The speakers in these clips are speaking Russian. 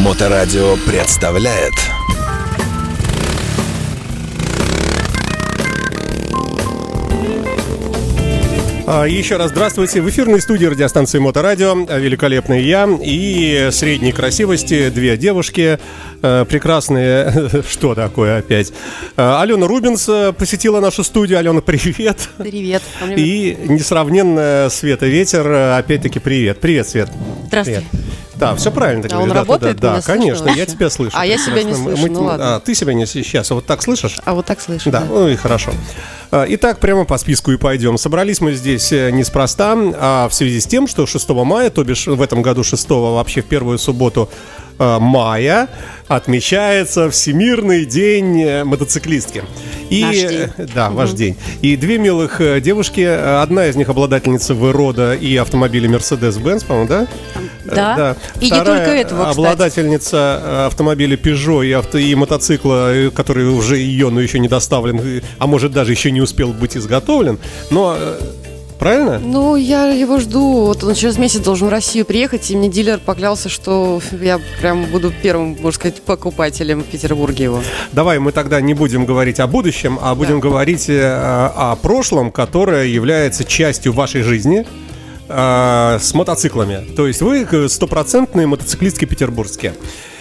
Моторадио представляет А, Еще раз здравствуйте. В эфирной студии радиостанции Моторадио великолепный я и средней красивости две девушки э, прекрасные. Что такое опять? Алена Рубинс посетила нашу студию. Алена, привет. Привет. А И несравненная Света Ветер. Опять-таки привет. Привет, Свет. Здравствуйте. Привет. Да, все правильно А он работает? Да, конечно, я тебя слышу. А я себя не слышу, ну ладно. А, ты себя не сейчас, а вот так слышишь? А вот так слышу. Да, ну и хорошо. А, Итак, прямо по списку и пойдем. Собрались мы здесь э, неспроста, а в связи с тем, что 6 мая, то бишь в этом году 6 вообще в первую субботу э, мая, отмечается Всемирный день э, мотоциклистки. И, Наш день. Да, ваш день. И две милых девушки, одна из них обладательница Врода и автомобиля Mercedes-Benz, по-моему, да? Да. Э, И не Вторая только этого, кстати. обладательница э, автомобиля Peugeot и, авто, и мотоцикла, э, который уже ее, но еще не доставлен, э, а может даже еще не успел быть изготовлен. Но э, правильно? Ну, я его жду. Вот он через месяц должен в Россию приехать, и мне дилер поклялся, что я прям буду первым, можно сказать, покупателем в Петербурге его. Давай мы тогда не будем говорить о будущем, а будем говорить э, о прошлом, которое является частью вашей жизни э, с мотоциклами. То есть вы э, стопроцентные мотоциклистки петербургские.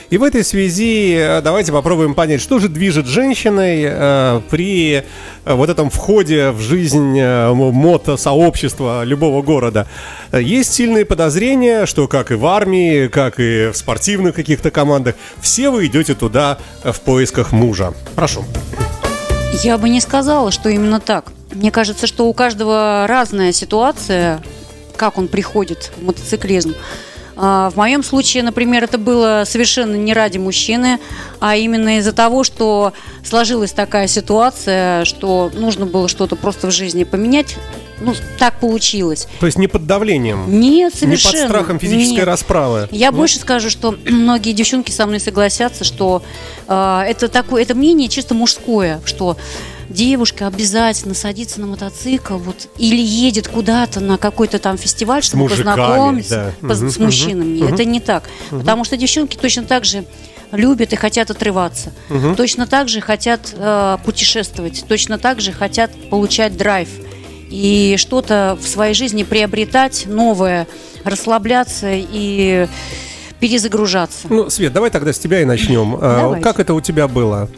И в этой связи э, давайте попробуем понять, что же движет женщиной э, при э, вот этом входе в жизнь э, мотосообщества любого города. Есть сильные подозрения, что как и в армии, как и в спортивных каких-то командах, все вы идете туда в поисках мужа. Прошу. Я бы не сказала, что именно так. Мне кажется, что у каждого разная ситуация, как он приходит в мотоциклизм. А, В моем случае, например, это было совершенно не ради мужчины, а именно из-за того, что сложилась такая ситуация, что нужно было что-то просто в жизни поменять. Ну, так получилось. То есть не под давлением, Нет, не совершенно. под страхом физической нет. расправы. Я больше скажу, что многие девчонки со мной согласятся, что э, это такое, это мнение чисто мужское, что девушка обязательно садится на мотоцикл, вот или едет куда-то на какой-то там фестиваль, чтобы мужиками, познакомиться да. поз- Мгм, с мужчинами. мгм, Это не так, потому что девчонки точно так же любят и хотят отрываться, Мгм. точно так же хотят э, путешествовать, точно так же хотят получать драйв и что-то в своей жизни приобретать новое, расслабляться и перезагружаться. Ну, Свет, давай тогда с тебя и начнем. А, Давайте. Как это у тебя было?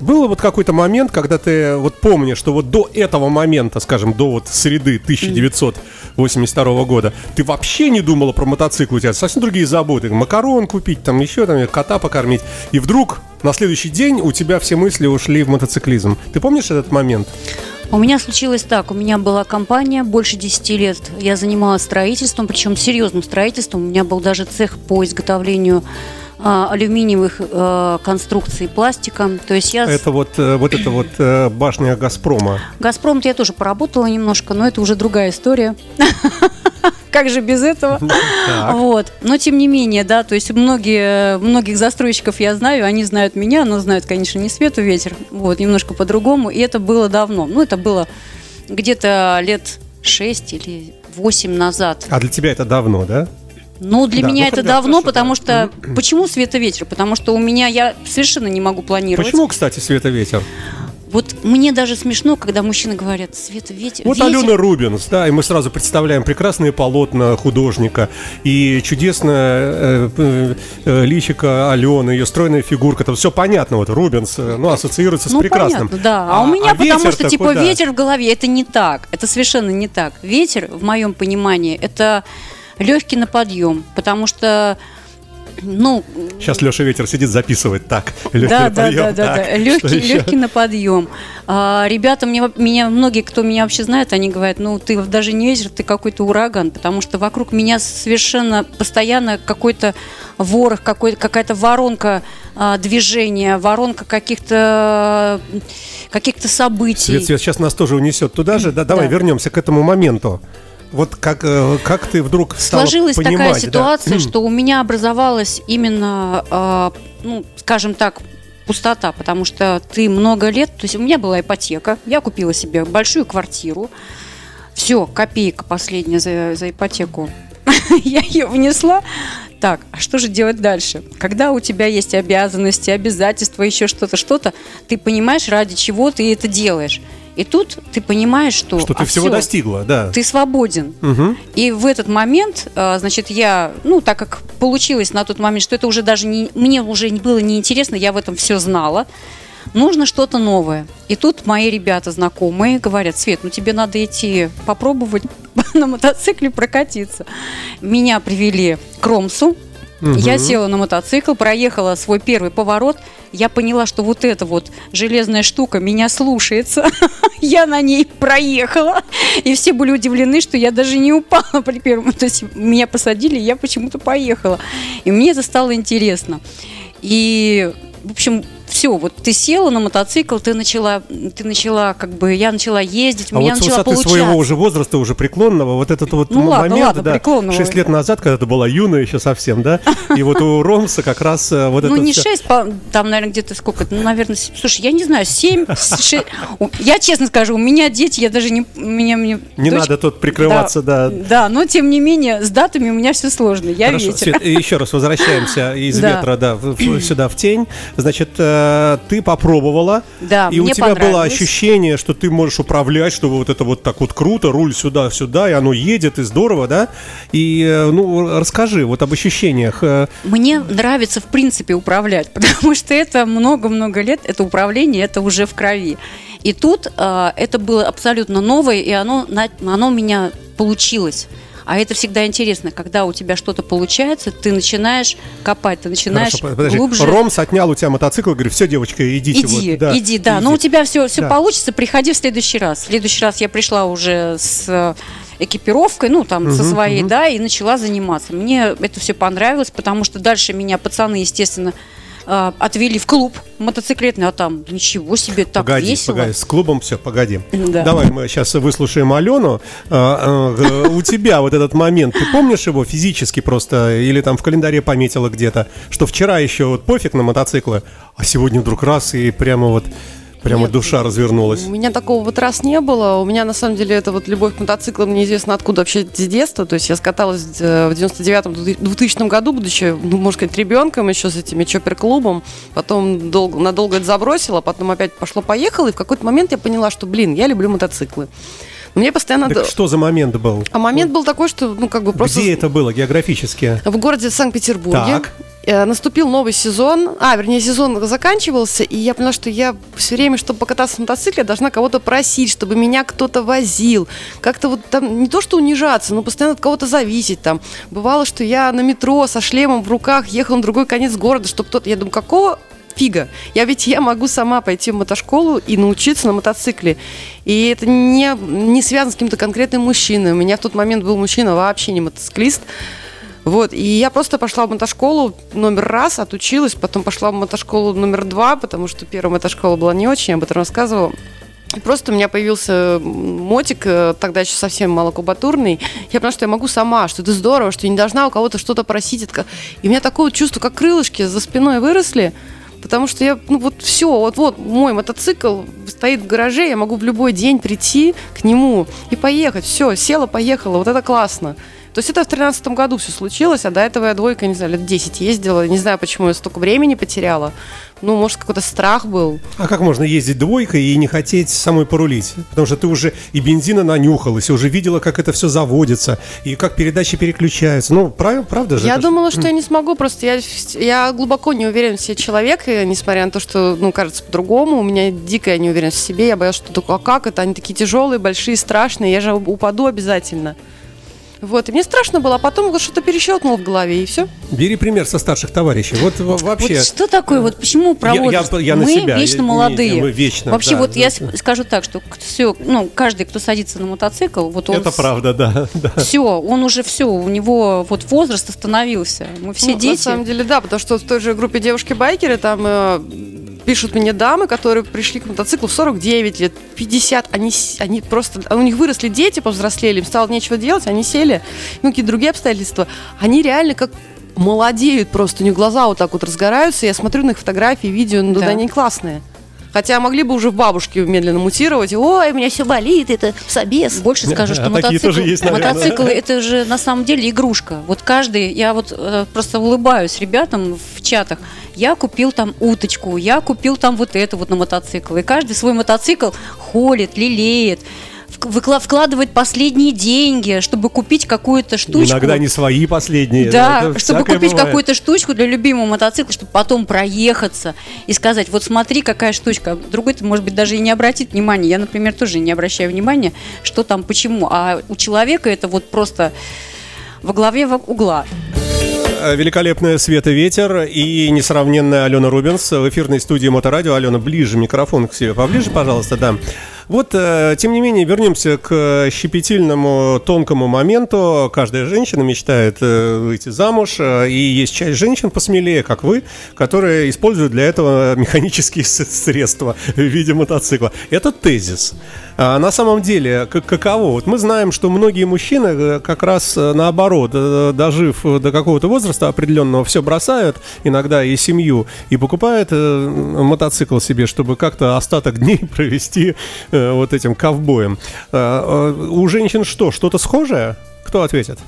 Было вот какой-то момент, когда ты вот помнишь, что вот до этого момента, скажем, до вот среды 1982 года, ты вообще не думала про мотоцикл, у тебя совсем другие заботы, макарон купить, там еще там кота покормить, и вдруг на следующий день у тебя все мысли ушли в мотоциклизм. Ты помнишь этот момент? У меня случилось так, у меня была компания больше 10 лет, я занималась строительством, причем серьезным строительством, у меня был даже цех по изготовлению алюминиевых э, конструкций пластика, то есть я... Это вот, э, вот это вот э, башня Газпрома. Газпром-то я тоже поработала немножко, но это уже другая история. Как же без этого? Вот. Но тем не менее, да, то есть многие, многих застройщиков я знаю, они знают меня, но знают, конечно, не свету ветер, вот, немножко по-другому, и это было давно. Ну, это было где-то лет 6 или 8 назад. А для тебя это давно, да? Ну, для Да, меня ну, это давно, хорошо, потому да. что... Почему света ветер? Потому что у меня, я совершенно не могу планировать. Почему, кстати, Света ветер? Вот мне даже смешно, когда мужчины говорят, света ветер. Вот ветер». Алена Рубинс, да, и мы сразу представляем прекрасные полотна художника и чудесное э, э, э, личико Алены, ее стройная фигурка, там все понятно, вот Рубинс, э, ну, ассоциируется с Ну, прекрасным. понятно, да. А, у меня потому ветер-то что, типа, куда? ветер в голове. Это не так. Это совершенно не так. Ветер, в моем понимании, это легкий на подъем. Потому что, ну, Сейчас Леша Ветер сидит, записывает так. легкий да, на да, подъем, да, да, так, да. Легкий, легкий на подъем. А, ребята, мне, меня, многие, кто меня вообще знает, они говорят, ну, ты даже не ветер, ты какой-то ураган, потому что вокруг меня совершенно постоянно какой-то ворох, какой, какая-то воронка а, движения, воронка каких-то каких-то событий. Свет, Свет, сейчас нас тоже унесет туда же. Да, давай Да. вернемся к этому моменту. Вот как, э, как ты вдруг стала Сложилась понимать, такая да? ситуация, что у меня образовалась именно, а, ну, скажем так, пустота, потому что ты много лет, то есть у меня была ипотека, я купила себе большую квартиру, все, копейка последняя за, за ипотеку, я ее внесла, так, а что же делать дальше? Когда у тебя есть обязанности, обязательства, еще что-то, что-то, ты понимаешь, ради чего ты это делаешь. И тут ты понимаешь, что... Что ты а всего всё, достигла, да. Ты свободен. Мгм. И в этот момент, а, значит, я, ну, так как получилось на тот момент, что это уже даже не, мне уже было неинтересно, я в этом все знала, нужно что-то новое. И тут мои ребята знакомые говорят, Свет, ну тебе надо идти попробовать на мотоцикле прокатиться. Меня привели к Ромсу, я села на мотоцикл, проехала свой первый поворот. Я поняла, что вот эта вот железная штука меня слушается. Я на ней проехала. И все были удивлены, что я даже не упала при первом. То есть меня посадили, и я почему-то поехала. И мне это стало интересно. И, в общем, все, вот ты села на мотоцикл, ты начала, ты начала, как бы, я начала ездить, у А меня вот с начала высоты получаться. своего уже возраста, уже преклонного, вот этот вот Ну ладно, момент, ладно, да, преклонного. 6 лет назад, когда ты была юная еще совсем, да, и вот у Ромса как раз э, вот Ну, это не всё- 6, там, наверное, где-то сколько, ну, наверное, с- слушай, я не знаю, 7, Я честно скажу, у меня дети, я даже не... Меня, мне Не надо тут прикрываться, да. Да, но тем не менее, с датами у меня все сложно. Я ветер. Еще раз возвращаемся из ветра, да, сюда в тень. Значит, э, ты попробовала, Да, и у тебя было ощущение, что ты можешь управлять, что вот это вот так вот круто, руль сюда-сюда, и оно едет, и здорово, да? И, э, ну, расскажи вот об ощущениях. э, Мне нравится, в принципе, управлять, потому что это много-много лет, это управление, это уже в крови. И тут э, это было абсолютно новое, и оно, оно у меня получилось. А это всегда интересно, когда у тебя что-то получается, ты начинаешь копать, ты начинаешь Хорошо, подожди. глубже. Ромс отнял у тебя мотоцикл, говорит, все, девочка, идите. Иди, вот, да, иди, да. Ну, у тебя все, все Да. получится, приходи в следующий раз. В следующий раз я пришла уже с э, экипировкой, ну, там, со своей, да, и начала заниматься. Мне это все понравилось, потому что дальше меня пацаны, естественно, э, отвели в клуб мотоциклетный, а там ничего себе, так Погоди, весело. погоди, с клубом все, погоди. Да. Давай мы сейчас выслушаем Алену. А, а, У тебя вот этот момент, ты помнишь его физически просто, или там в календаре пометила где-то, что вчера еще вот пофиг на мотоциклы, а сегодня вдруг раз и прямо вот, прямо Нет, душа развернулась. У меня такого вот раз не было. У меня, на самом деле, это вот любовь к мотоциклам неизвестно откуда вообще с детства. То есть я скаталась э, в 99-м, 2000 году, будучи, ну, можно сказать, ребенком еще с этими чоппер-клубом. Потом долго, надолго это забросила, потом опять пошло-поехало. И в какой-то момент я поняла, что, блин, я люблю мотоциклы. Мне постоянно... Так что за момент был? А момент был такой, что, ну, как бы просто... Где это было географически? В городе Санкт-Петербурге. Так. Э, Наступил новый сезон, а, вернее, сезон заканчивался, и я поняла, что я все время, чтобы покататься на мотоцикле, должна кого-то просить, чтобы меня кто-то возил. Как-то вот там не то, что унижаться, но постоянно от кого-то зависеть там. Бывало, что я на метро со шлемом в руках ехала на другой конец города, чтобы кто-то... Я думаю, какого фига? Я ведь я могу сама пойти в мотошколу и научиться на мотоцикле. И это не, не связано с каким-то конкретным мужчиной. У меня в тот момент был мужчина вообще не мотоциклист. Вот, и я просто пошла в мотошколу номер раз, отучилась, потом пошла в мотошколу номер два, потому что первая мотошкола была не очень, я об этом рассказывала. Просто у меня появился мотик, э, тогда еще совсем малокубатурный. Я поняла, что я могу сама, что это здорово, что я не должна у кого-то что-то просить. И у меня такое вот чувство, как крылышки за спиной выросли. Потому что я, ну вот все, вот вот мой мотоцикл стоит в гараже, я могу в любой день прийти к нему и поехать. Все, села, поехала, вот это классно. То есть это в тринадцатом году все случилось, а до этого я двойка, не знаю, лет 10 ездила. Не знаю, почему я столько времени потеряла. Ну, может, какой-то страх был. А как можно ездить двойкой и не хотеть самой порулить? Потому что ты уже и бензина нанюхалась, и уже видела, как это все заводится, и как передачи переключаются. Ну, прав- правда же? Я думала, что я не смогу, просто я, я глубоко не уверен в себе человек, и несмотря на то, что, ну, кажется по-другому, у меня дикая неуверенность в себе, я боялась, что такое, а как это, они такие тяжелые, большие, страшные, я же упаду обязательно. Вот, и мне страшно было, а потом вот что-то перещелкнуло в голове, и все. Бери пример со старших товарищей. Вот во- вообще... Вот что такое, вот почему про Я- я- я мы себя, вечно я- не- молодые. мы вечно, Вообще, да, вот я да. с- скажу так, что все, ну, каждый, кто садится на мотоцикл, вот он Это правда, да. да. все, он уже все, у него вот возраст остановился. Мы все Ну, дети. На самом деле, да, потому что в той же группе девушки-байкеры там э, пишут мне дамы, которые пришли к мотоциклу в 49 лет, 50, они, они просто, а у них выросли дети, повзрослели, им стало нечего делать, они сели, ну, какие-то другие обстоятельства, они реально как молодеют просто, у них глаза вот так вот разгораются, я смотрю на их фотографии, видео, ну, да, Да. они классные. Хотя могли бы уже в бабушке медленно мутировать. Ой, у меня все болит, это собес. Больше скажу, что А такие мотоцикл, тоже есть, мотоцикл это же на самом деле игрушка. Вот каждый, я вот э, просто улыбаюсь ребятам в чатах. Я купил там уточку, я купил там вот это вот на мотоцикл. И каждый свой мотоцикл холит, лелеет, вк- выкла- вкладывает последние деньги, чтобы купить какую-то штучку. Иногда не свои последние. Да, чтобы купить бывает. какую-то штучку для любимого мотоцикла, чтобы потом проехаться и сказать, вот смотри, какая штучка. Другой-то, может быть, даже и не обратит внимания. Я, например, тоже не обращаю внимания, что там, почему. А у человека это вот просто во главе во- угла. Э, Великолепная Света Ветер и несравненная Алена Рубинс в эфирной студии Моторадио. Алена, ближе микрофон к себе, поближе, пожалуйста, да. Вот, э, тем не менее, вернемся к щепетильному, тонкому моменту. Каждая женщина мечтает э, выйти замуж, э, и есть часть женщин посмелее, как вы, которые используют для этого механические средства в виде мотоцикла. Это тезис. А на самом деле, как- каково? Вот мы знаем, что многие мужчины э, как раз э, наоборот, э, дожив до какого-то возраста определенного, все бросают, иногда и семью, и покупают мотоцикл себе, чтобы как-то остаток дней провести вот этим ковбоем. А, э, У женщин что, что-то схожее? Кто ответит?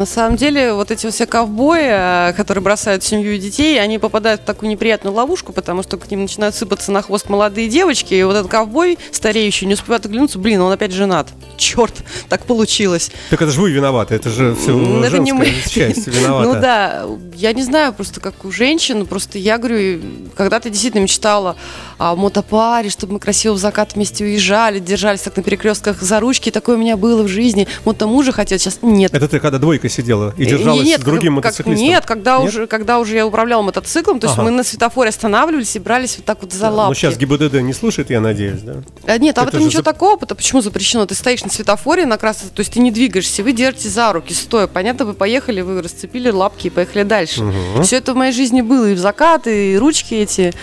На самом деле, вот эти все ковбои, э, которые бросают семью и детей, они попадают в такую неприятную ловушку, потому что к ним начинают сыпаться на хвост молодые девочки, и вот этот ковбой, стареющий, не успевает оглянуться, блин, он опять женат. Черт, так получилось. Так это же вы виноваты, это же все это не мы. часть виновата. Ну да, я не знаю, просто как у женщин, просто я говорю, когда ты действительно мечтала о мотопаре, чтобы мы красиво в закат вместе уезжали, держались так на перекрестках за ручки, такое у меня было в жизни. Мотомужа хотел, сейчас нет. Это ты когда двойка сидела и Э, держалась нет, с другим как- мотоциклистом? Нет, когда Нет? уже, когда уже я управляла мотоциклом, то есть Ага. мы на светофоре останавливались и брались вот так вот за лапки. Ну, сейчас ГИБДД не слушает, я надеюсь, да? А, нет, а в Это этом же ничего зап- такого, потому почему запрещено? Ты стоишь на светофоре на красный, то есть ты не двигаешься, вы держите за руки, стоя. Понятно, вы поехали, вы расцепили лапки и поехали дальше. Все это в моей жизни было, и в закаты, и ручки эти.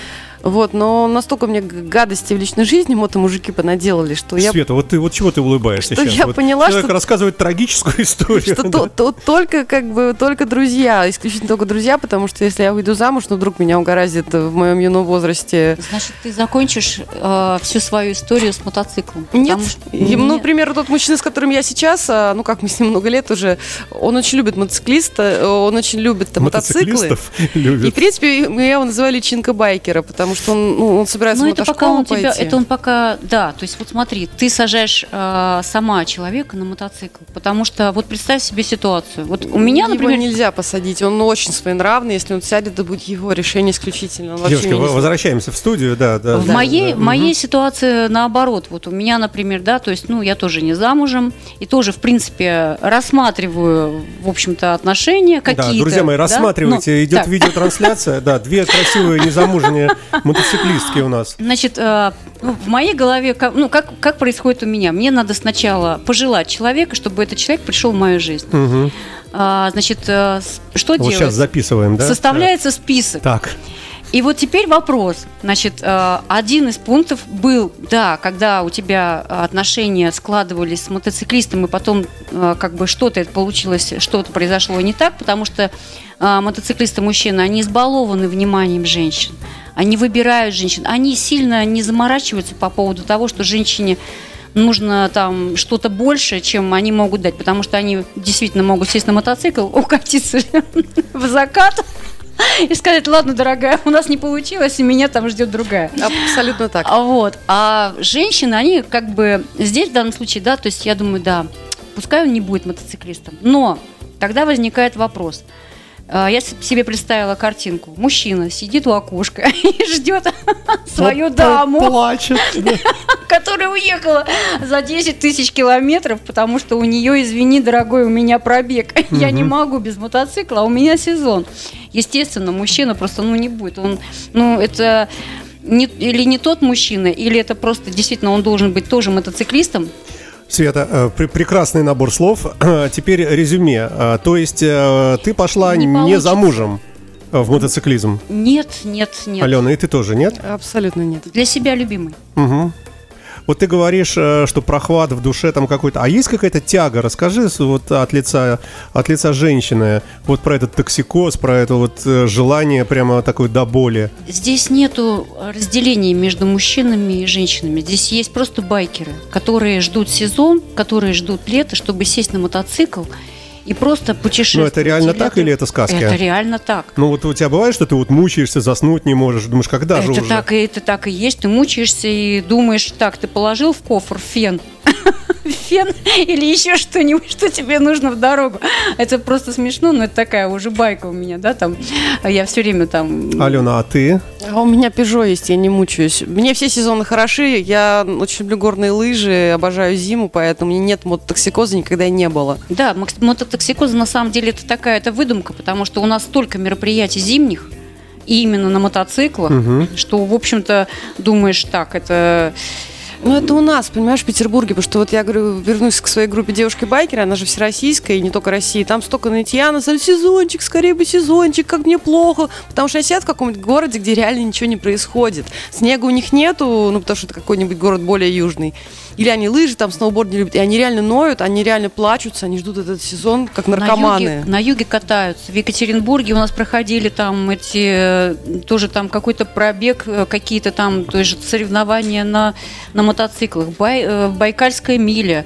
Вот, но настолько мне гадости в личной жизни мото-мужики понаделали, что я Света, вот ты вот чего ты улыбаешься Что сейчас? я Вот поняла, человек что- рассказывает трагическую историю. что да. то, то- только как бы только друзья, исключительно только друзья, потому что если я выйду замуж, ну вдруг меня угораздит в моем юном возрасте. Значит, ты закончишь э, всю свою историю с мотоциклом. Нет, что- ну, например, тот мужчина, с которым я сейчас, а, ну как мы с ним много лет уже, он очень любит мотоциклиста, он очень любит э, мотоциклы. Мотоциклистов И, в принципе, я его называю личинка байкера, потому что он, ну, он собирается Ну, в это пока он тебя, пойти. это он пока, да, то есть вот смотри, ты сажаешь э, сама человека на мотоцикл, потому что вот представь себе ситуацию. Вот у меня, Его например, нельзя посадить, он очень своенравный, если он сядет, это будет его решение исключительно. Он меня не в- возвращаемся в студию, да, да. в да, моей, да. моей ситуации наоборот. Вот у меня, например, да, то есть, ну, я тоже не замужем, и тоже, в принципе, рассматриваю, в общем-то, отношения какие-то. Да, друзья мои, да? рассматривайте, Ну, идет так. видеотрансляция, да, две красивые незамужние мотоциклистки у нас. Значит, э, ну, в моей голове, ну, как, как происходит у меня? Мне надо сначала пожелать человека, чтобы этот человек пришел в мою жизнь. А, значит, э, что Вот делать? сейчас записываем, да? Составляется список. Так, И вот теперь вопрос. Значит, э, один из пунктов был, да, когда у тебя отношения складывались с мотоциклистом, и потом как бы что-то получилось, что-то произошло не так, потому что мотоциклисты мужчины, они избалованы вниманием женщин. Они выбирают женщин. Они сильно не заморачиваются по поводу того, что женщине нужно там что-то больше, чем они могут дать, потому что они действительно могут сесть на мотоцикл, укатиться в закат и сказать, ладно, дорогая, у нас не получилось, и меня там ждет другая. Абсолютно так. А вот, а женщины, они как бы здесь в данном случае, да, то есть я думаю, да, пускай он не будет мотоциклистом, но тогда возникает вопрос. А, Я себе представила картинку. Мужчина сидит у окошка и ждет свою даму, Плачет. которая уехала за 10 тысяч километров, потому что у нее, извини, дорогой, у меня пробег. Я не могу без мотоцикла, а у меня сезон. Естественно, мужчина просто, ну, не будет. Он, ну, это не, или не тот мужчина, или это просто действительно он должен быть тоже мотоциклистом. Света, э, пр- прекрасный набор слов. Теперь резюме. Э, То есть э, ты пошла Не не, замужем э, в мотоциклизм. Нет, нет, нет. Алена, и ты тоже, нет? Абсолютно нет. Для себя любимый. Мгм. Вот ты говоришь, э, что прохват в душе там какой-то. А есть какая-то тяга? Расскажи вот от лица, от лица женщины вот про этот токсикоз, про это вот э, желание прямо такой до боли. Здесь нету разделения между мужчинами и женщинами. Здесь есть просто байкеры, которые ждут сезон, которые ждут лета, чтобы сесть на мотоцикл и просто путешествовать. Ну, это реально Или так или это сказки? Это реально так. Ну вот у тебя бывает, что ты вот мучаешься, заснуть не можешь, думаешь, когда же это уже? так и это так и есть. Ты мучаешься и думаешь, так, ты положил в кофр фен, фен или еще что-нибудь, что тебе нужно в дорогу. Это просто смешно, но это такая уже байка у меня, да, там. Я все время там. Алена, а ты? А у меня Пежо есть, я не мучаюсь. Мне все сезоны хороши, я очень люблю горные лыжи, обожаю зиму, поэтому меня нет мототоксикоза, никогда и не было. Да, мокс- мототоксикоз на самом деле это такая это выдумка, потому что у нас столько мероприятий зимних, и именно на мотоциклах, что, в общем-то, думаешь, так, это... Ну, это у нас, понимаешь, в Петербурге, потому что вот я говорю, вернусь к своей группе девушки-байкеры, она же всероссийская, и не только России, там столько нытья, на сезончик, скорее бы сезончик, как мне плохо, потому что они сидят в каком-нибудь городе, где реально ничего не происходит. Снега у них нету, ну, потому что это какой-нибудь город более южный. Или они лыжи, там, сноуборд не любят, и они реально ноют, они реально плачутся, они ждут этот сезон, как наркоманы. На юге, на юге катаются. В Екатеринбурге у нас проходили там эти, э, тоже там какой-то пробег, э, какие-то там тоже соревнования на, на мотоциклах, Бай, э, Байкальская миля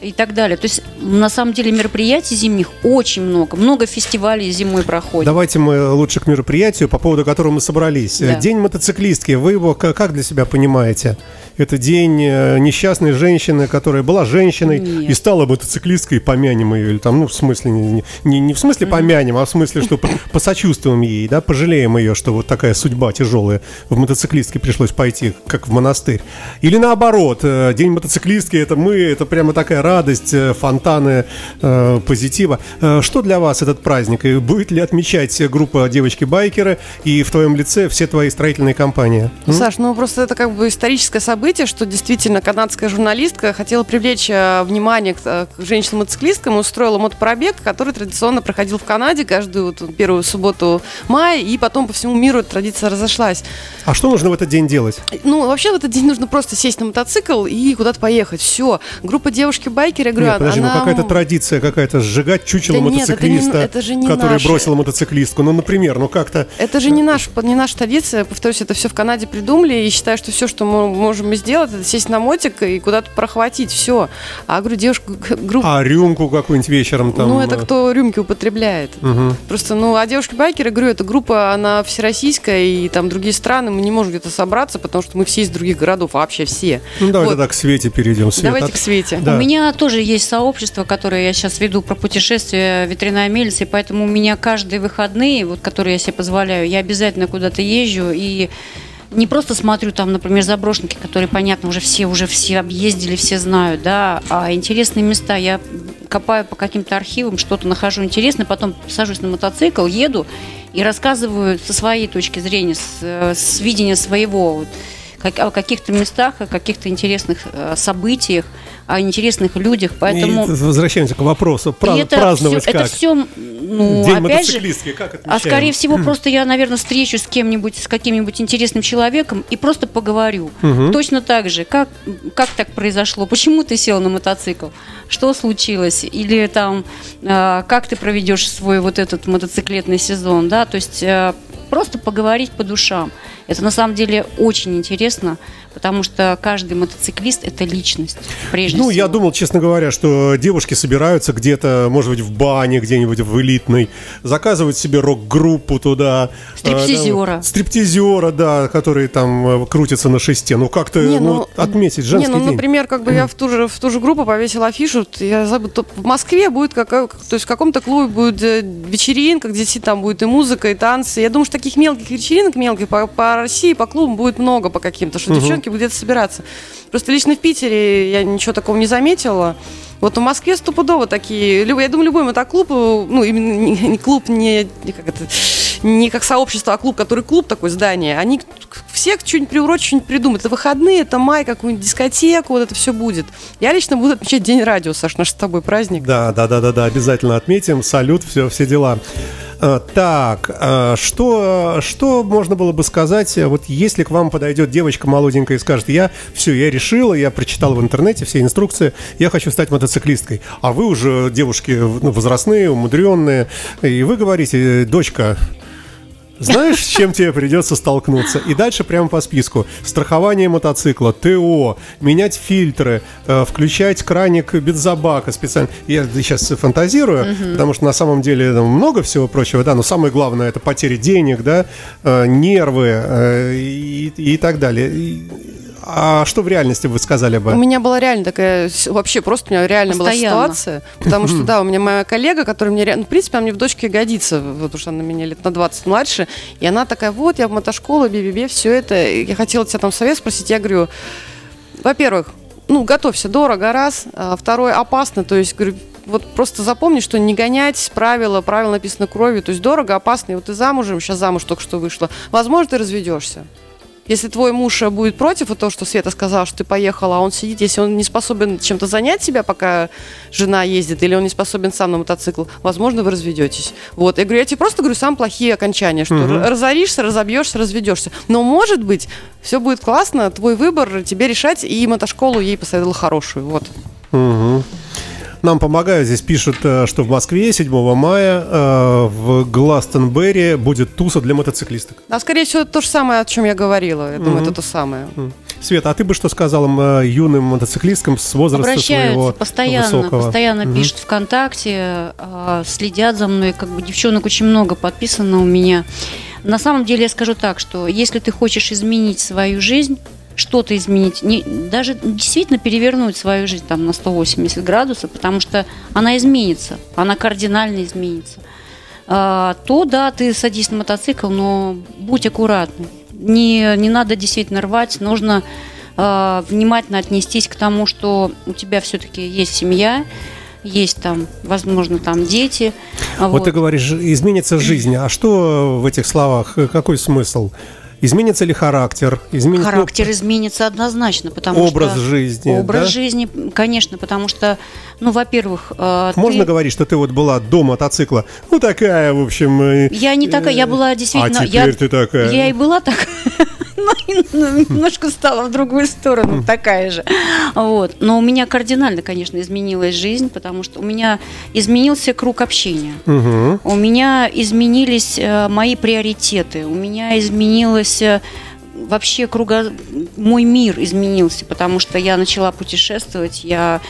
и так далее. То есть, на самом деле, мероприятий зимних очень много. Много фестивалей зимой проходит. Давайте мы лучше к мероприятию, по поводу которого мы собрались. Да. День мотоциклистки. Вы его как для себя понимаете? Это день э, несчастной женщины, которая была женщиной Нет. и стала мотоциклисткой, помянем ее. Или там, ну, в смысле, не, не, не в смысле помянем, а в смысле, что по- посочувствуем ей, да, пожалеем ее, что вот такая судьба тяжелая в мотоциклистке пришлось пойти, как в монастырь. Или наоборот, э, день мотоциклистки это мы, это прямо такая радость, э, фонтаны э, позитива. Что для вас этот праздник? И будет ли отмечать группа девочки-байкеры и в твоем лице все твои строительные компании? Саш, ну просто это как бы историческое событие, что действительно канадская журналистка хотела привлечь э, внимание к, э, к женщинам-мотоциклисткам и устроила мотопробег, который традиционно проходил в Канаде каждую вот первую субботу мая, и потом по всему миру эта традиция разошлась. А что нужно в этот день делать? Ну, вообще в этот день нужно просто сесть на мотоцикл и куда-то поехать. Все. Группа девушки-байкеры, я говорю, Нет, подожди, ну она... какая-то традиция какая-то сжигать чучело Да нет, это не- мотоциклиста, это же не который наше. бросил мотоциклистку. Ну, например, ну как-то... Это же не, наш, не наша традиция, повторюсь, это все в Канаде придумали, и считаю, что все, что мы можем сделать, это сесть на мотик и куда-то прохватить, все. А, говорю, девушка, г- группа, А рюмку какую-нибудь вечером там... ну, это э, кто рюмки употребляет. мгм. Просто, ну, а девушки-байкеры, говорю, эта группа, она всероссийская, и там другие страны, мы не можем где-то собраться, потому что мы все из других городов, вообще все. Ну, давайте Вот. так к Свете перейдем. Свет, Давайте к Свете. Да. У меня тоже есть сообщество, которое я сейчас веду про путешествия ветряная мельница, и поэтому у меня каждые выходные, вот, которые я себе позволяю, я обязательно куда-то езжу и не просто смотрю там, например, заброшенки, которые, понятно, уже все уже все объездили, все знают, да, а интересные места. Я копаю по каким-то архивам, что-то нахожу интересное, потом сажусь на мотоцикл, еду и рассказываю со своей точки зрения, с, э, с видения своего вот, как- о каких-то местах, о каких-то интересных э, событиях, о интересных людях. Поэтому И возвращаемся к вопросу. Пра- это праздновать все, как? это все, ну, День опять же, как а скорее всего, просто я, наверное, встречусь с кем-нибудь, с каким-нибудь интересным человеком и просто поговорю. Мгм. Точно так же, как, как так произошло, почему ты сел на мотоцикл, что случилось, или там, э, как ты проведешь свой вот этот мотоциклетный сезон, да, то есть э, просто поговорить по душам. Это на самом деле очень интересно, потому что каждый мотоциклист – это личность, прежде Ну, всего. я думал, честно говоря, что девушки собираются где-то, может быть, в бане, где-нибудь в элитной, заказывают себе рок-группу туда. Стриптизера. э, да, стриптизера, да, которые там э, крутятся на шесте. Ну, как-то Не, ну, ну, отметить женский не, ну, день. например, как бы я в ту же в ту же группу повесила афишу. Я забыл, то в Москве будет какая, то есть в каком-то клубе будет э, вечеринка, где там будет и музыка, и танцы. Я думаю, что таких мелких вечеринок мелких по, по России, по клубам будет много по каким-то, что девчонки будут где-то собираться. Просто лично в Питере я ничего такого не заметила. Вот в Москве стопудово такие. Я думаю, любой мотоклуб, ну, именно не, клуб, не, не как это, не как сообщество, а клуб, который клуб, такое здание, они все что-нибудь приурочат, что-нибудь придумают. Это выходные, это май, какую-нибудь дискотеку, вот это все будет. Я лично буду отмечать День радио, Саш, наш с тобой праздник. Да, да, да, да, да, обязательно отметим. Салют, все, все дела. А, Так, а, что, что можно было бы сказать, а, вот если к вам подойдет девочка молоденькая и скажет, я все, я решила, я прочитала в интернете все инструкции, я хочу стать мотоциклисткой, а вы уже девушки ну, возрастные, умудренные, и вы говорите, дочка, знаешь, с чем тебе придется столкнуться? И дальше прямо по списку. Страхование мотоцикла, ТО, менять фильтры, э, включать краник бензобака специально. Я сейчас фантазирую, потому что на самом деле там много всего прочего, да, но самое главное это потери денег, да, э, нервы э, и, и так далее. И- а что в реальности вы сказали бы? У меня была реально такая, вообще просто у меня реально Постоянно. была ситуация, потому что, да, у меня моя коллега, которая мне, ре- ну, в принципе, она мне в дочке годится, потому что она меня лет на 20 младше, и она такая, вот, я в мотошколу, би-би-би, все это, я хотела тебя там совет спросить, я говорю, во-первых, ну, готовься, дорого, раз, а второй, опасно, то есть, говорю, вот просто запомни, что не гонять правила, правила написано кровью, то есть дорого, опасно, и вот ты замужем, сейчас замуж только что вышла, возможно, ты разведешься. Если твой муж э, будет против вот того, что Света сказала, что ты поехала, а он сидит, если он не способен чем-то занять себя, пока жена ездит, или он не способен сам на мотоцикл, возможно, вы разведетесь. Вот. Я говорю, я тебе просто говорю, сам плохие окончания, что р- разоришься, разобьешься, разведешься. Но может быть, все будет классно, твой выбор, тебе решать, и мотошколу ей посоветовала хорошую. Вот. Мгм. Нам помогают, здесь пишут, э, что в Москве 7 мая э, в Гластенберри будет туса для мотоциклисток. А скорее всего, это то же самое, о чем я говорила. Я думаю, это то самое. Света, а ты бы что сказала м, юным мотоциклисткам с возраста Обращаются своего постоянно, высокого? постоянно Мгм. пишут ВКонтакте, а, следят за мной, как бы девчонок очень много подписано у меня. На самом деле я скажу так, что если ты хочешь изменить свою жизнь, что-то изменить, не, даже действительно перевернуть свою жизнь там на 180 градусов, потому что она изменится, она кардинально изменится, а, то да, ты садись на мотоцикл, но будь аккуратный. Не, не надо действительно рвать, нужно а, внимательно отнестись к тому, что у тебя все-таки есть семья, есть там, возможно, там дети. а Вот. ты говоришь, изменится жизнь. А что в этих словах? Какой смысл? Изменится ли характер? Изменится ну, Характер изменится однозначно, потому образ что жизни. образ да? жизни, конечно, потому что, ну, во-первых, э, Можно ты- говорить, что ты вот была до мотоцикла, ну такая, в общем. э, Я не такая, я была А действительно. теперь я, ты такая. Я и была так, но и- но немножко стала в другую сторону, такая же. Вот. Но у меня кардинально, конечно, изменилась жизнь, потому что у меня изменился круг общения. Мгм. У меня изменились э, мои приоритеты, у меня изменилось э, вообще круга... мой мир изменился, потому что я начала путешествовать, я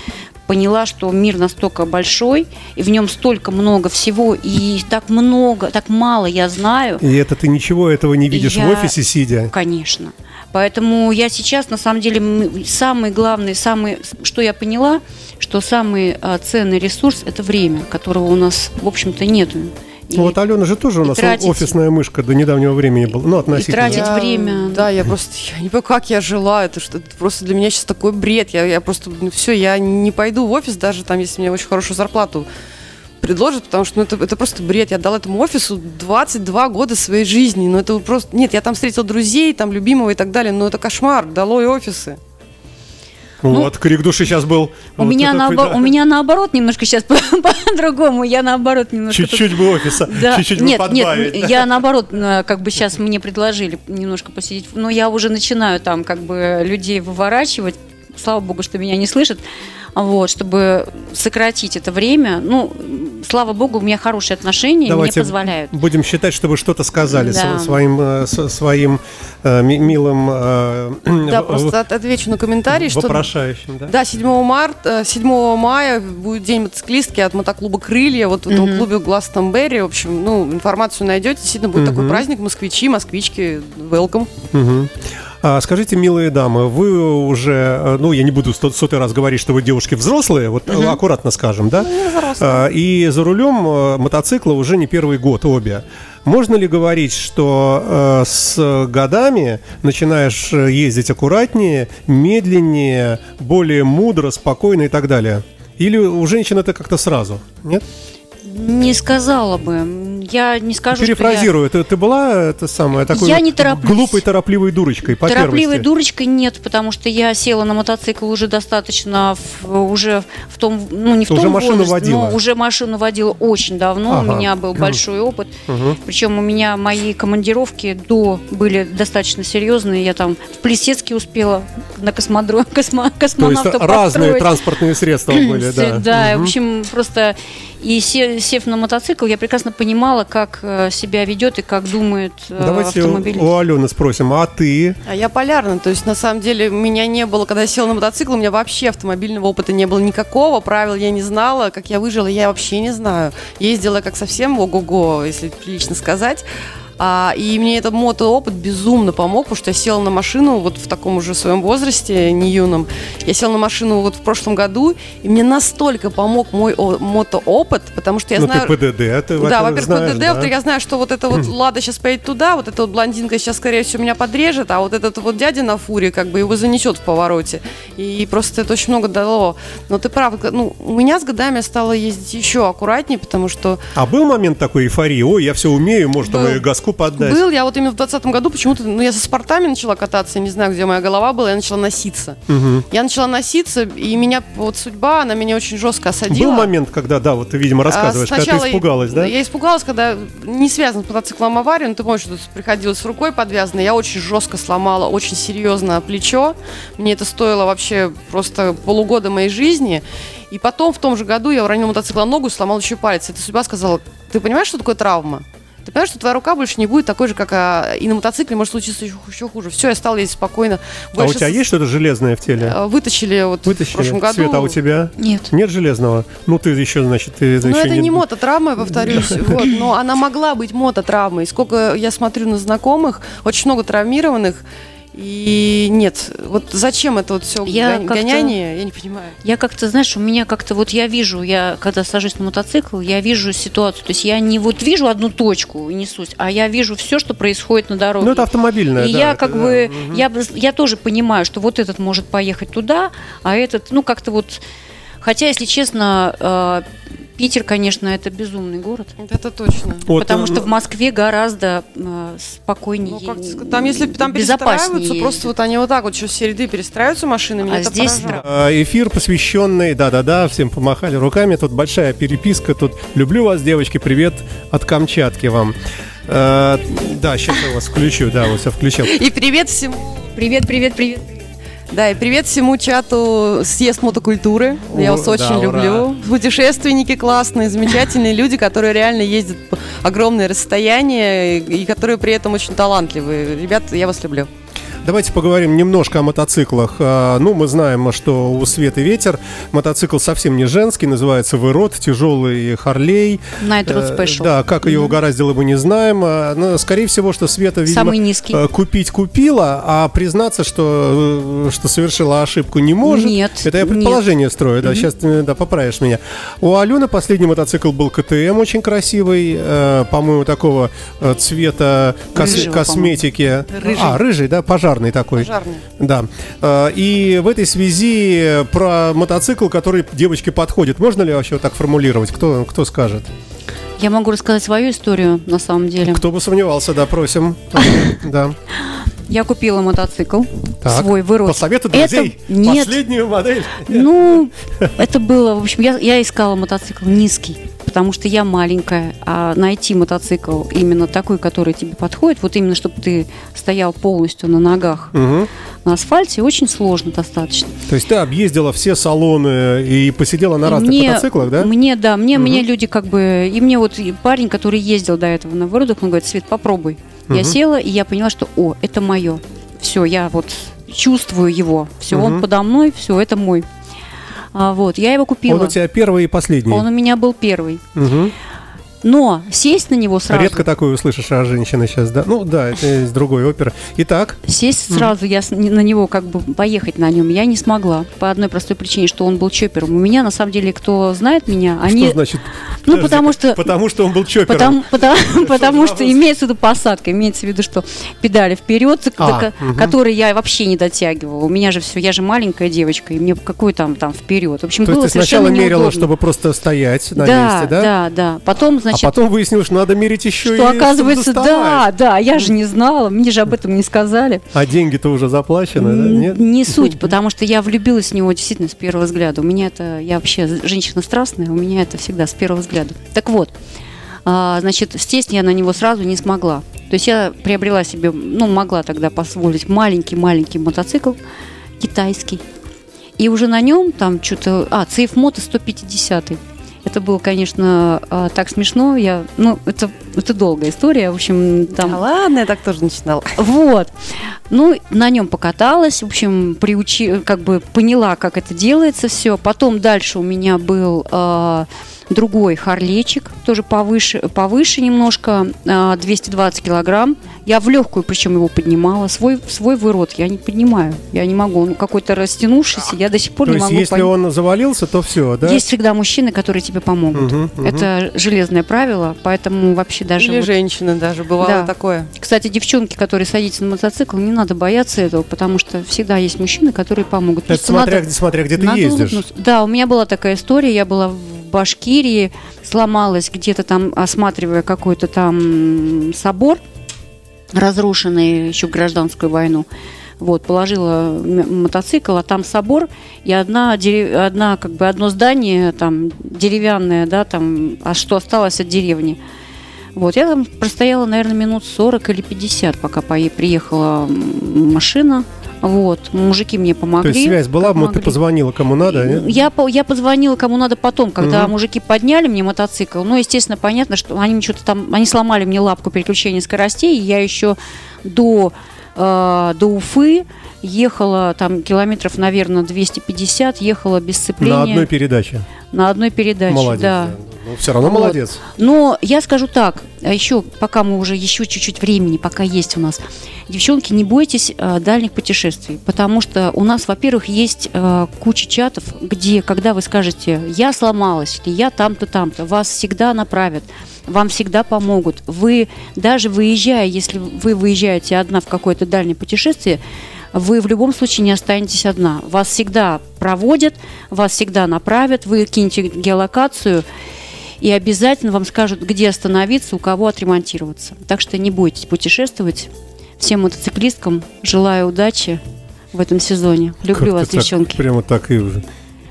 поняла, что мир настолько большой, и в нем столько много всего, и так много, так мало я знаю, И это ты ничего этого не видишь в Я- офисе сидя. Конечно. Поэтому я сейчас, на самом деле, самый главный, самый, что я поняла, что самый а, ценный ресурс – это время, которого у нас, в общем-то, нету. И- Ну, вот Алена же тоже у и нас тратить- офисная мышка до недавнего времени была. Ну, относительно. тратить Я- время. Да, я просто я не понимаю, как я жила. Это что это просто для меня сейчас такой бред. Я, я просто, ну все, я не пойду в офис, даже там, если мне очень хорошую зарплату предложат, потому что ну, это, это просто бред. Я дала этому офису 22 года своей жизни. Ну, это просто... Нет, я там встретила друзей, там, любимого и так далее, но это кошмар. Долой офисы. Вот, крик души сейчас был. У, Вот меня это наобор- да. у меня наоборот немножко сейчас по- по-другому. Я наоборот немножко... тут- Чуть-чуть бы офиса, Да, чуть-чуть бы нет, подбавить. нет, я наоборот, э, как бы сейчас мне предложили немножко посидеть, но я уже начинаю там как бы людей выворачивать, слава богу, что меня не слышат, вот, чтобы сократить это время. Ну, слава богу, у меня хорошие отношения, Давайте мне позволяют. Будем считать, что вы что-то сказали Да. сво- своим, э, своим э, ми- милым э, Да, в- просто от- отвечу на комментарий, что... вопрошающим, да? Да, 7 марта, 7 мая будет день мотоциклистки от мотоклуба «Крылья», вот в этом Мгм. клубе Гластонберри. В общем, ну, информацию найдете, действительно будет такой праздник, москвичи, москвички, welcome. Мгм. А, скажите, милые дамы, вы уже, э, ну, я не буду сто- сотый раз говорить, что вы девушки взрослые, вот э, аккуратно скажем, да? А, И за рулем э, мотоцикла уже не первый год обе. Можно ли говорить, что э, с годами начинаешь ездить аккуратнее, медленнее, более мудро, спокойно и так далее? Или у женщин это как-то сразу? Нет? Не сказала бы. Я не скажу, Перефразирую, ты, ты была это самое такой Я не тороплюсь. глупой торопливой дурочкой по Торопливой первости? дурочкой нет, потому что я села на мотоцикл уже достаточно в, уже в том, ну не в уже том машину возрасте, водила? но уже машину водила очень давно. Ага. У меня был большой опыт. Мгм. Причем у меня мои командировки до были достаточно серьезные. Я там в Плесецке успела на космодроме космо, То есть космонавта разные построить. транспортные средства были, да. Да, в Мгм. общем, просто и се- сев на мотоцикл, я прекрасно понимала, как э, себя ведет и как думает э, Давайте автомобилист. у Алены спросим, а ты? А я полярна, то есть на самом деле у меня не было, когда я села на мотоцикл, у меня вообще автомобильного опыта не было никакого, правил я не знала, как я выжила, я вообще не знаю. Ездила как совсем ого-го, если прилично сказать. А, и мне этот мотоопыт безумно помог, потому что я села на машину вот в таком уже своем возрасте, не юном. Я села на машину вот в прошлом году, и мне настолько помог мой о- мотоопыт, потому что я ну знаю... ты ПДД, ты Да, во-первых, знаешь, ПДД, да? во-вторых, я знаю, что вот эта вот Лада сейчас поедет туда, вот эта вот блондинка сейчас, скорее всего, меня подрежет, а вот этот вот дядя на фуре, как бы его занесет в повороте. И просто это очень много дало. Но ты прав, ну, у меня с годами я стала ездить еще аккуратнее, потому что А был момент такой эйфории, ой, я все умею, может, там и газку поддать? был я вот именно в 2020 году почему-то, ну, я со спортами начала кататься, я не знаю, где моя голова была, я начала носиться. Мгм. Я начала носиться, и меня вот судьба, она меня очень жестко осадила. Был момент, когда, да, вот ты, видимо, рассказываешь, А, когда ты испугалась, да? Я испугалась, когда не связан с мотоциклом аварию, но ты помнишь, что тут приходилось с рукой подвязанной. Я очень жестко сломала, очень серьезно плечо. Мне это стоило вообще просто полугода моей жизни. И потом в том же году я уронила мотоцикл ногу и сломала еще палец. Это судьба сказала, ты понимаешь, что такое травма? Ты понимаешь, что твоя рука больше не будет такой же, как а, и на мотоцикле может случиться еще, еще хуже. Все, я стала ездить спокойно. А у Больше тебя с- есть что-то железное в теле? э, Вытащили вот в Вытащили? прошлом году. Света, а у тебя? Нет. Нет железного? Ну, ты еще, значит, ты Ну, это не мототравма, я повторюсь, вот, но она могла быть мототравмой. Сколько я смотрю на знакомых, очень много травмированных, и нет, вот зачем это вот все Я гоняние, я не понимаю. Я как-то, знаешь, у меня как-то вот я вижу, я когда сажусь на мотоцикл, я вижу ситуацию. То есть я не вот вижу одну точку и несусь, а я вижу все, что происходит на дороге. Ну, это автомобильное, И да, я это, как да. бы, Мгм. я, бы- я тоже понимаю, что вот этот может поехать туда, а этот, ну, как-то вот... Хотя, если честно, э, Питер, конечно, это безумный город. Это точно. Вот, потому э, что в Москве гораздо э, спокойнее. Ну, как сказать, там, если там перестраиваются, просто вот они вот так вот через все ряды перестраиваются машины, меня А здесь поражает. Э, Эфир, посвященный, да-да-да, всем помахали руками. Тут большая переписка. Тут люблю вас, девочки, привет от Камчатки вам. Э, да, сейчас я вас включу, да, вот все включил. И привет всему Привет, привет, привет. Да, и привет всему чату съезд мотокультуры. Я вас да, очень ура. люблю. Путешественники классные, замечательные люди, которые реально ездят огромные расстояния и которые при этом очень талантливые. Ребят, я вас люблю. Давайте поговорим немножко о мотоциклах. А, Ну, мы знаем, что у Светы ветер. Мотоцикл совсем не женский, называется Вырод, тяжелый Харлей. Night Road Э, Special. Да, как ее угораздило, мы не знаем. А, Но, скорее всего, что Света, видимо, Самый низкий. э, купить купила, а признаться, что, э, что совершила ошибку не может. Нет, Это я нет. предположение строю, да, сейчас ты да, поправишь меня. У Алены последний мотоцикл был КТМ, очень красивый, э, по-моему, такого цвета кос- Рыжего, косметики. Рыжий. А, рыжий, да, пожарный такой. Пожарный. Да. Э, И в этой связи про мотоцикл, который девочке подходит, можно ли вообще так формулировать? Кто, кто скажет? Я могу рассказать свою историю, на самом деле. Кто бы сомневался, да, просим. Да. Я купила мотоцикл, Так. свой вырос. По совету Это- друзей. Нет, Последнюю модель. ну, это было, в общем, я, я искала мотоцикл низкий, потому что я маленькая, а найти мотоцикл именно такой, который тебе подходит, вот именно, чтобы ты стоял полностью на ногах Мгм. на асфальте, очень сложно достаточно. То есть ты объездила все салоны и посидела на разных мне- мотоциклах, да? Мне, да, мне, Мгм. мне люди как бы... И мне вот парень, который ездил до этого на выродок, он говорит, Свет, попробуй. Я Мгм. села, и я поняла, что, о, это мое. Все, я вот чувствую его. Все, Мгм. он подо мной, все, это мой. А, вот, я его купила. Он у тебя первый и последний. Он у меня был первый. Мгм. Но сесть на него сразу... Редко такое услышишь о женщине сейчас, да? Ну да, это из другой оперы. Итак, Сесть сразу, я на него как бы поехать на нем я не смогла. По одной простой причине, что он был чопером. У меня, на самом деле, кто знает меня, они... что значит? Ну, Подожди, потому что... Потому что он был чопером. Потому, потому, потому что имеется в виду посадка, имеется в виду, что педали вперед, А, до которые я вообще не дотягивала. У меня же все, я же маленькая девочка, и мне какой там там вперед. В общем, То было есть ты сначала мерила, неудобно. чтобы просто стоять на да, месте, да? да, да. Потом, значит, значит, а потом выяснилось, что надо мерить еще и что чтобы оказывается, да, да, я же не знала, мне же об этом не сказали. А деньги-то уже заплачены, да? Нет? Не суть, потому что я влюбилась в него действительно с первого взгляда. У меня это, я вообще женщина страстная, у меня это всегда с первого взгляда. Так вот, а, значит, сесть я на него сразу не смогла. То есть я приобрела себе, ну, могла тогда позволить маленький-маленький мотоцикл китайский. И уже на нем там что-то... А, Сейф Мото 150 это было, конечно, а, так смешно. Я, ну, это, это долгая история. В общем, там Да ладно, я так тоже начинала. вот. Ну, на нем покаталась, в общем, приучи, как бы поняла, как это делается все. Потом дальше у меня был а, другой харлечик, тоже повыше, повыше немножко, а, 220 килограмм. Я в легкую, причем его поднимала. Свой, свой вырод я не поднимаю. Я не могу. Он какой-то растянувшийся, я до сих пор То не есть, могу если понять. он завалился, то все, да? Есть всегда мужчины, которые тебе помогут. Мгм, мгм. Это железное правило, поэтому вообще даже Или вот- женщины даже, бывало Да. такое. кстати, девчонки, которые садитесь на мотоцикл, не надо бояться этого, потому что всегда есть мужчины, которые помогут. Это Просто смотря, надо- где, смотря где ты надо ездишь. улыбнуться. Да, у меня была такая история. Я была в Башкирии, сломалась где-то там, осматривая какой-то там собор, разрушенный еще в гражданскую войну. Вот, положила мотоцикл, а там собор, и одна, одна, как бы одно здание там деревянное, да, там, а что осталось от деревни. Вот, я там простояла, наверное, минут 40 или 50, пока приехала машина. Вот, мужики мне То помогли. есть связь была, мо- ты позвонила кому надо, нет? Я, по- я позвонила кому надо потом, когда Мгм. мужики подняли мне мотоцикл. Ну, естественно, понятно, что они мне что-то там, они сломали мне лапку переключения скоростей, и я еще до, э, до Уфы ехала там километров, наверное, 250, ехала без сцепления. На одной передаче. на одной передаче, молодец. да. Ну, все равно Вот. молодец. Но я скажу так, а еще, пока мы уже еще чуть-чуть времени, пока есть у нас, девчонки, не бойтесь э, дальних путешествий, потому что у нас, во-первых, есть э, куча чатов, где, когда вы скажете, я сломалась, или я там-то, там-то, вас всегда направят, вам всегда помогут. Вы, даже выезжая, если вы выезжаете одна в какое-то дальнее путешествие, вы в любом случае не останетесь одна. Вас всегда проводят, вас всегда направят, вы кинете геолокацию, и обязательно вам скажут, где остановиться, у кого отремонтироваться. Так что не бойтесь путешествовать. Всем мотоциклисткам желаю удачи в этом сезоне. Люблю вас, так девчонки. прямо так и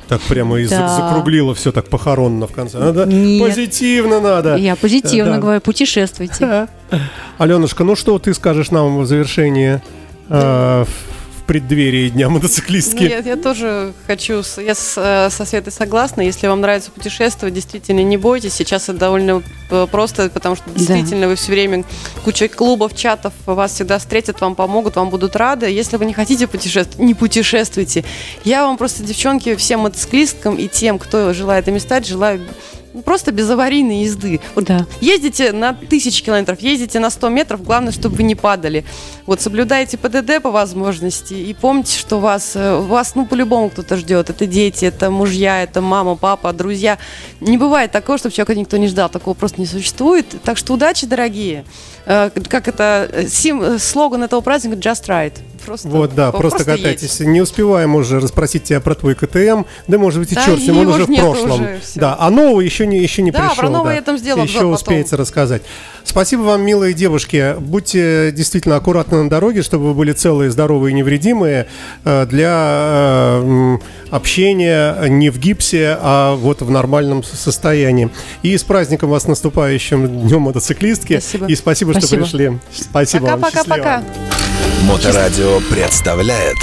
так прямо и Да. закруглила все так похоронно в конце. Надо Нет. позитивно надо. Я позитивно Да. говорю, путешествуйте. Аленушка, ну что ты скажешь нам в завершении э, в в преддверии Дня мотоциклистки? я, я тоже хочу, я с- э, со Светой согласна, если вам нравится путешествовать, действительно не бойтесь, сейчас это довольно э, просто, потому что действительно вы все время, куча клубов, чатов, вас всегда встретят, вам помогут, вам будут рады, если вы не хотите путешествовать, не путешествуйте. Я вам просто, девчонки, всем мотоциклисткам и тем, кто желает ими стать, желаю просто безаварийной езды. Вот Да. Ездите на тысячи километров, ездите на 100 метров, главное, чтобы вы не падали. Вот соблюдайте ПДД по возможности и помните, что вас, э, вас ну, по-любому кто-то ждет. Это дети, это мужья, это мама, папа, друзья. Не бывает такого, чтобы человека никто не ждал. Такого просто не существует. Так что удачи, дорогие. Э, Как это, э, сим, э, слоган этого праздника «Just right». Просто, Вот, да, просто, едь. катайтесь. Не успеваем уже расспросить тебя про твой КТМ. Да, может быть, и Да черт с ним, он уже в прошлом. уже, да, а нового еще не, еще не Да, пришел. про новое да. я там Еще потом. успеете рассказать. Спасибо вам, милые девушки. Будьте действительно аккуратны на дороге, чтобы вы были целые, здоровые и невредимые для общения не в гипсе, а вот в нормальном состоянии. И с праздником вас наступающим Днем мотоциклистки. Спасибо. И спасибо, что Спасибо. пришли. Спасибо. Пока-пока-пока. Моторадио представляет